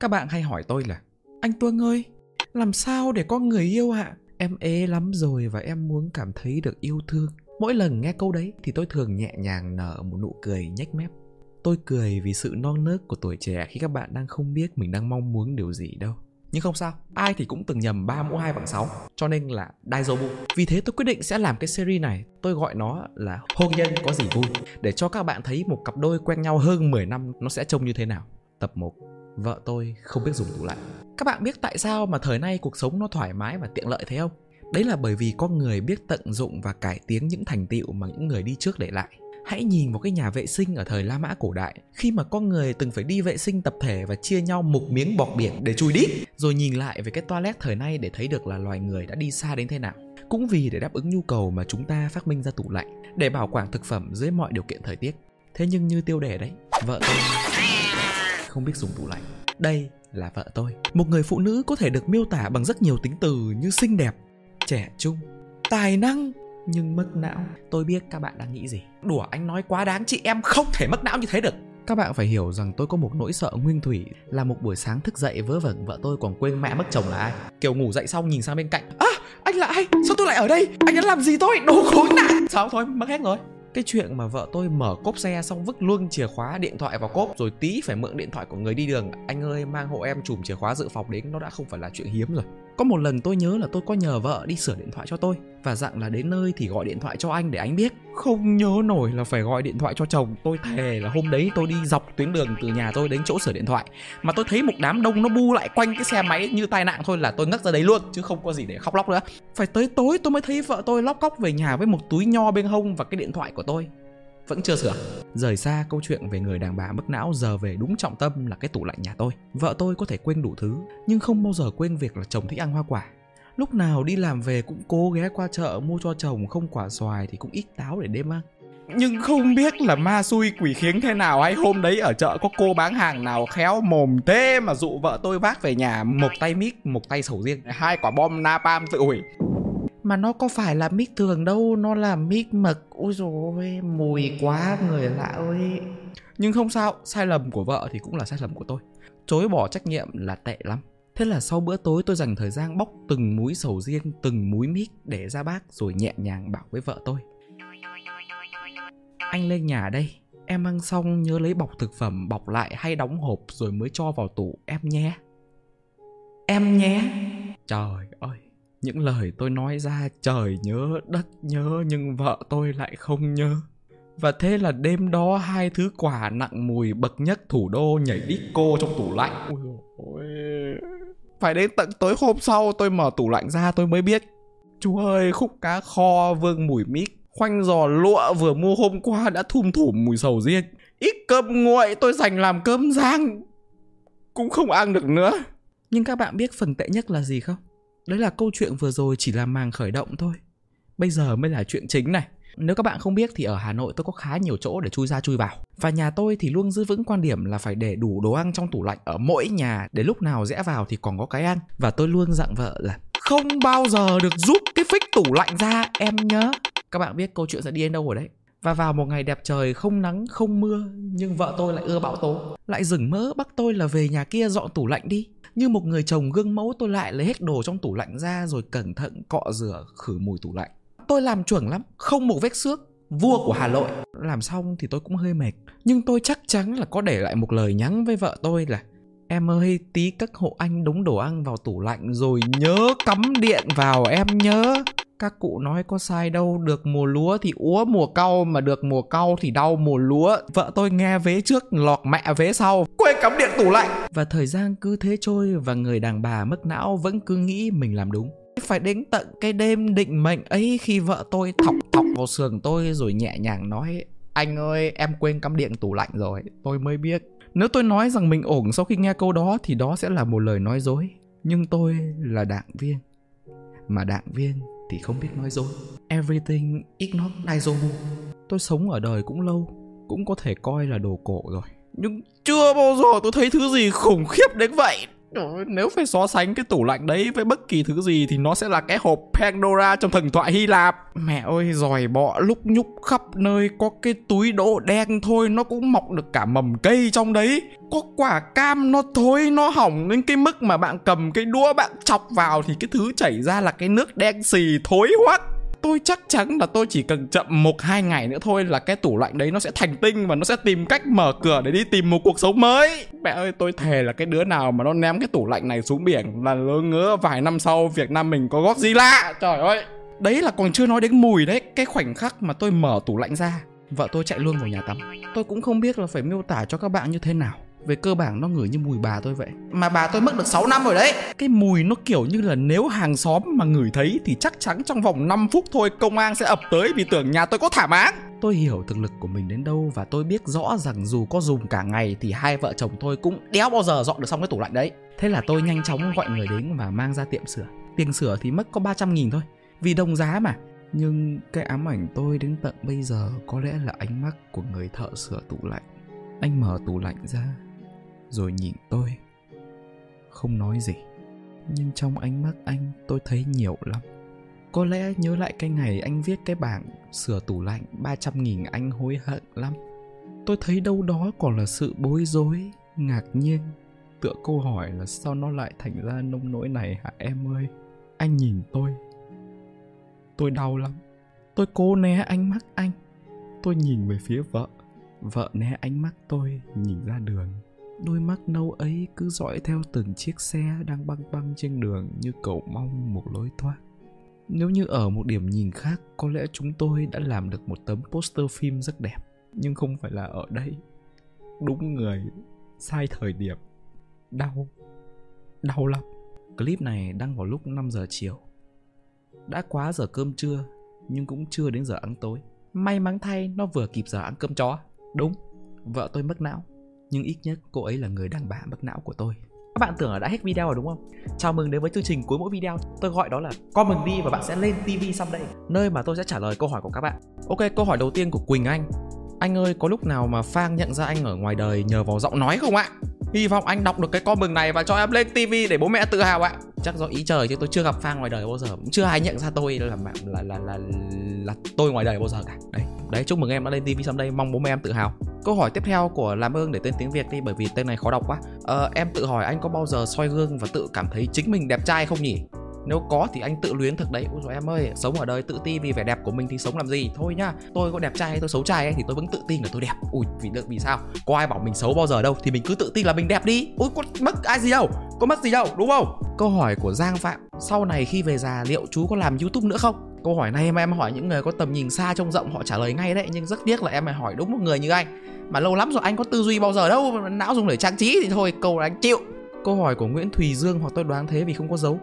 Các bạn hay hỏi tôi là Anh Tuân ơi, làm sao để có người yêu ạ? Em ế lắm rồi và em muốn cảm thấy được yêu thương. Mỗi lần nghe câu đấy thì tôi thường nhẹ nhàng nở một nụ cười nhếch mép. Tôi cười vì sự non nớt của tuổi trẻ khi các bạn đang không biết mình đang mong muốn điều gì đâu. Nhưng không sao, ai thì cũng từng nhầm 3 mũ 2 bằng 6 Cho nên là Daizobu. Vì thế tôi quyết định sẽ làm cái series này. Tôi gọi nó là Hôn nhân có gì vui. Để cho các bạn thấy một cặp đôi quen nhau hơn 10 năm Nó sẽ trông như thế nào. Tập 1 Vợ tôi không biết dùng tủ lạnh Các bạn biết tại sao mà thời nay cuộc sống nó thoải mái và tiện lợi thế không? Đấy là bởi vì con người biết tận dụng và cải tiến những thành tựu mà những người đi trước để lại. Hãy nhìn vào cái nhà vệ sinh ở thời La Mã cổ đại. Khi mà con người từng phải đi vệ sinh tập thể và chia nhau một miếng bọt biển để chui đít Rồi nhìn lại về cái toilet thời nay để thấy được là loài người đã đi xa đến thế nào. Cũng vì để đáp ứng nhu cầu mà chúng ta phát minh ra tủ lạnh Để bảo quản thực phẩm dưới mọi điều kiện thời tiết. Thế nhưng như tiêu đề đấy Vợ tôi không biết dùng tủ lạnh. Đây là vợ tôi. Một người phụ nữ có thể được miêu tả bằng rất nhiều tính từ như xinh đẹp, trẻ trung, tài năng nhưng mất não tôi biết các bạn đang nghĩ gì. Đùa anh nói quá đáng chị em không thể mất não như thế được. Các bạn phải hiểu rằng tôi có một nỗi sợ nguyên thủy là một buổi sáng thức dậy vớ vẩn vợ tôi còn quên mẹ mất chồng là ai. Kiểu ngủ dậy xong nhìn sang bên cạnh. À anh là ai sao tôi lại ở đây? Anh đã làm gì tôi? Đồ khốn nạn. Sao thôi mất hết rồi. Cái chuyện mà vợ tôi mở cốp xe xong vứt luôn chìa khóa điện thoại vào cốp rồi tí phải mượn điện thoại của người đi đường. Anh ơi mang hộ em chùm chìa khóa dự phòng đến nó đã không phải là chuyện hiếm rồi có một lần tôi nhớ là tôi có nhờ vợ đi sửa điện thoại cho tôi, và dặn là đến nơi thì gọi điện thoại cho anh để anh biết. Không nhớ nổi là phải gọi điện thoại cho chồng. Tôi thề là hôm đấy tôi đi dọc tuyến đường từ nhà tôi đến chỗ sửa điện thoại, mà tôi thấy một đám đông nó bu lại quanh cái xe máy như tai nạn thôi là tôi ngất ra đấy luôn, chứ không có gì để khóc lóc nữa. Phải tới tối tôi mới thấy vợ tôi lóc cóc về nhà với một túi nho bên hông và cái điện thoại của tôi vẫn chưa sửa. Rời xa câu chuyện về người đàn bà mất não giờ về đúng trọng tâm là cái tủ lạnh nhà tôi. Vợ tôi có thể quên đủ thứ, nhưng không bao giờ quên việc là chồng thích ăn hoa quả. Lúc nào đi làm về cũng cố ghé qua chợ mua cho chồng, không quả xoài thì cũng ít táo để đêm ăn. Nhưng không biết là ma xui quỷ khiến thế nào hay hôm đấy ở chợ có cô bán hàng nào khéo mồm thế mà dụ vợ tôi vác về nhà một tay mít, một tay sầu riêng. Hai quả bom napalm tự hủy mà nó có phải là mic thường đâu nó là mic mật ôi rồi mùi quá người lạ ơi. Nhưng không sao sai lầm của vợ thì cũng là sai lầm của tôi. Chối bỏ trách nhiệm là tệ lắm. Thế là sau bữa tối tôi dành thời gian bóc từng múi sầu riêng từng múi mic để ra bác rồi nhẹ nhàng bảo với vợ tôi. Anh lên nhà đây em ăn xong nhớ lấy bọc thực phẩm bọc lại hay đóng hộp rồi mới cho vào tủ em nhé. Em nhé. Trời ơi những lời tôi nói ra trời nhớ đất nhớ nhưng vợ tôi lại không nhớ. Và thế là đêm đó hai thứ quả nặng mùi bậc nhất thủ đô nhảy disco trong tủ lạnh. Ôi phải đến tận tối hôm sau tôi mở tủ lạnh ra tôi mới biết. Chú ơi khúc cá kho vương mùi mít. Khoanh giò lụa vừa mua hôm qua đã thum thủm mùi sầu riêng. Ít cơm nguội tôi dành làm cơm rang. Cũng không ăn được nữa. Nhưng các bạn biết phần tệ nhất là gì không Đấy là câu chuyện vừa rồi chỉ là màng khởi động thôi. Bây giờ mới là chuyện chính này. Nếu các bạn không biết thì ở Hà Nội tôi có khá nhiều chỗ để chui ra chui vào. Và nhà tôi thì luôn giữ vững quan điểm là phải để đủ đồ ăn trong tủ lạnh ở mỗi nhà để lúc nào rẽ vào thì còn có cái ăn. Và tôi luôn dặn vợ là không bao giờ được rút cái phích tủ lạnh ra, em nhớ. Các bạn biết câu chuyện sẽ đi đến đâu rồi đấy. Và vào một ngày đẹp trời không nắng, không mưa, Nhưng vợ tôi lại ưa bão tố Lại dừng mỡ bắt tôi là về nhà kia dọn tủ lạnh đi như một người chồng gương mẫu tôi lại lấy hết đồ trong tủ lạnh ra rồi cẩn thận cọ rửa khử mùi tủ lạnh. Tôi làm chuẩn lắm, không một vết xước, vua của Hà Nội. Làm xong thì tôi cũng hơi mệt, nhưng tôi chắc chắn là có để lại một lời nhắn với vợ tôi là Em ơi, tí các hộ anh đống đồ ăn vào tủ lạnh rồi nhớ cắm điện vào em nhớ. Các cụ nói có sai đâu, được mùa lúa thì úa mùa cau mà được mùa cau thì đau mùa lúa. Vợ tôi nghe vế trước lọt mẹ vế sau, quên cắm điện tủ lạnh. Và thời gian cứ thế trôi và người đàn bà mất não vẫn cứ nghĩ mình làm đúng. Phải đến tận cái đêm định mệnh ấy khi vợ tôi thọc thọc vào sườn tôi rồi nhẹ nhàng nói Anh ơi em quên cắm điện tủ lạnh rồi Tôi mới biết Nếu tôi nói rằng mình ổn sau khi nghe câu đó Thì đó sẽ là một lời nói dối Nhưng tôi là đảng viên Mà đảng viên thì không biết nói dối. Everything is not Daizobu Tôi sống ở đời cũng lâu Cũng có thể coi là đồ cổ rồi. Nhưng chưa bao giờ tôi thấy thứ gì khủng khiếp đến vậy nếu phải so sánh cái tủ lạnh đấy với bất kỳ thứ gì thì nó sẽ là cái hộp Pandora trong thần thoại Hy Lạp. Mẹ ơi, giỏi bọ lúc nhúc khắp nơi có cái túi đỗ đen thôi nó cũng mọc được cả mầm cây trong đấy. Có quả cam nó thối nó hỏng đến cái mức mà bạn cầm cái đũa bạn chọc vào thì cái thứ chảy ra là cái nước đen xì thối hoắc tôi chắc chắn là tôi chỉ cần chậm một, hai ngày nữa thôi là cái tủ lạnh đấy nó sẽ thành tinh và nó sẽ tìm cách mở cửa để đi tìm một cuộc sống mới. Mẹ ơi, tôi thề là cái đứa nào mà nó ném cái tủ lạnh này xuống biển là lỡ ngỡ vài năm sau việt nam mình có gót gì lạ trời ơi! Đấy là còn chưa nói đến mùi đấy, cái khoảnh khắc mà tôi mở tủ lạnh ra, vợ tôi chạy luôn vào nhà tắm. Tôi cũng không biết là phải miêu tả cho các bạn như thế nào về cơ bản nó ngửi như mùi bà tôi vậy. Mà bà tôi mất được 6 năm rồi đấy. Cái mùi nó kiểu như là nếu hàng xóm mà ngửi thấy Thì chắc chắn trong vòng 5 phút thôi công an sẽ ập tới Vì tưởng nhà tôi có thảm án. Tôi hiểu thực lực của mình đến đâu Và tôi biết rõ rằng dù có dùng cả ngày Thì hai vợ chồng tôi cũng đéo bao giờ dọn được xong cái tủ lạnh đấy. Thế là tôi nhanh chóng gọi người đến và mang ra tiệm sửa. Tiền sửa thì mất có 300 nghìn thôi Vì đồng giá mà. Nhưng cái ám ảnh tôi đến tận bây giờ Có lẽ là ánh mắt của người thợ sửa tủ lạnh. Anh mở tủ lạnh ra rồi nhìn tôi không nói gì nhưng trong ánh mắt anh tôi thấy nhiều lắm có lẽ nhớ lại cái ngày anh viết cái bảng sửa tủ lạnh 300 nghìn anh hối hận lắm. Tôi thấy đâu đó còn là sự bối rối, ngạc nhiên. Tựa câu hỏi là sao nó lại thành ra nông nỗi này hả em ơi? Anh nhìn tôi. Tôi đau lắm. Tôi cố né ánh mắt anh. Tôi nhìn về phía vợ. Vợ né ánh mắt tôi nhìn ra đường. Đôi mắt nâu ấy cứ dõi theo từng chiếc xe đang băng băng trên đường như cầu mong một lối thoát. Nếu như ở một điểm nhìn khác, có lẽ chúng tôi đã làm được một tấm poster phim rất đẹp. Nhưng không phải là ở đây. Đúng người, sai thời điểm. Đau. Đau lắm. Clip này đăng vào lúc 5 giờ chiều. Đã quá giờ cơm trưa, nhưng cũng chưa đến giờ ăn tối. May mắn thay nó vừa kịp giờ ăn cơm chó. Đúng, vợ tôi mất não nhưng ít nhất cô ấy là người đàn bà mất não của tôi các bạn tưởng là đã hết video rồi đúng không? Chào mừng đến với chương trình cuối mỗi video Tôi gọi đó là comment đi và bạn sẽ lên TV xong đây, Nơi mà tôi sẽ trả lời câu hỏi của các bạn Ok, câu hỏi đầu tiên của Quỳnh Anh Anh ơi, có lúc nào mà Phang nhận ra anh ở ngoài đời nhờ vào giọng nói không ạ? Hy vọng anh đọc được cái comment này và cho em lên TV để bố mẹ tự hào ạ Chắc do ý trời chứ tôi chưa gặp Phang ngoài đời bao giờ Cũng chưa ai nhận ra tôi là là là là, là, tôi ngoài đời bao giờ cả Đấy, đấy chúc mừng em đã lên TV someday Mong bố mẹ em tự hào Câu hỏi tiếp theo của làm ơn để tên tiếng Việt đi bởi vì tên này khó đọc quá. Ờ, em tự hỏi anh có bao giờ soi gương và tự cảm thấy chính mình đẹp trai không nhỉ? Nếu có thì anh tự luyến thực đấy. Ôi rồi em ơi Sống ở đời tự ti vì vẻ đẹp của mình thì sống làm gì? Thôi nhá Tôi có đẹp trai hay tôi xấu trai ấy, thì tôi vẫn tự tin là tôi đẹp. Ui vì được vì sao? Có ai bảo mình xấu bao giờ đâu Thì mình cứ tự tin là mình đẹp đi. Ui có mất ai gì đâu Có mất gì đâu đúng không? Câu hỏi của Giang Phạm Sau này khi về già liệu chú có làm youtube nữa không? Câu hỏi này mà em hỏi những người có tầm nhìn xa trông rộng họ trả lời ngay đấy Nhưng rất tiếc là em phải hỏi đúng một người như anh. Mà lâu lắm rồi anh có tư duy bao giờ đâu Não dùng để trang trí thì thôi câu là anh chịu. Câu hỏi của Nguyễn Thùy Dương hoặc tôi đoán thế vì không có dấu?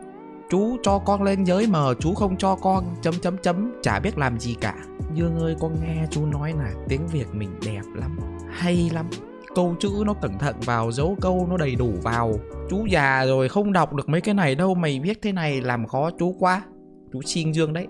Chú cho con lên giới mờ chú không cho con. Chấm chấm chấm. Chả biết làm gì cả. Dương ơi, con nghe chú nói là tiếng việt mình đẹp lắm, hay lắm. Câu chữ nó cẩn thận vào, dấu câu nó đầy đủ vào. Chú già rồi không đọc được mấy cái này đâu, mày biết thế này làm khó chú quá. Chú xin dương đấy.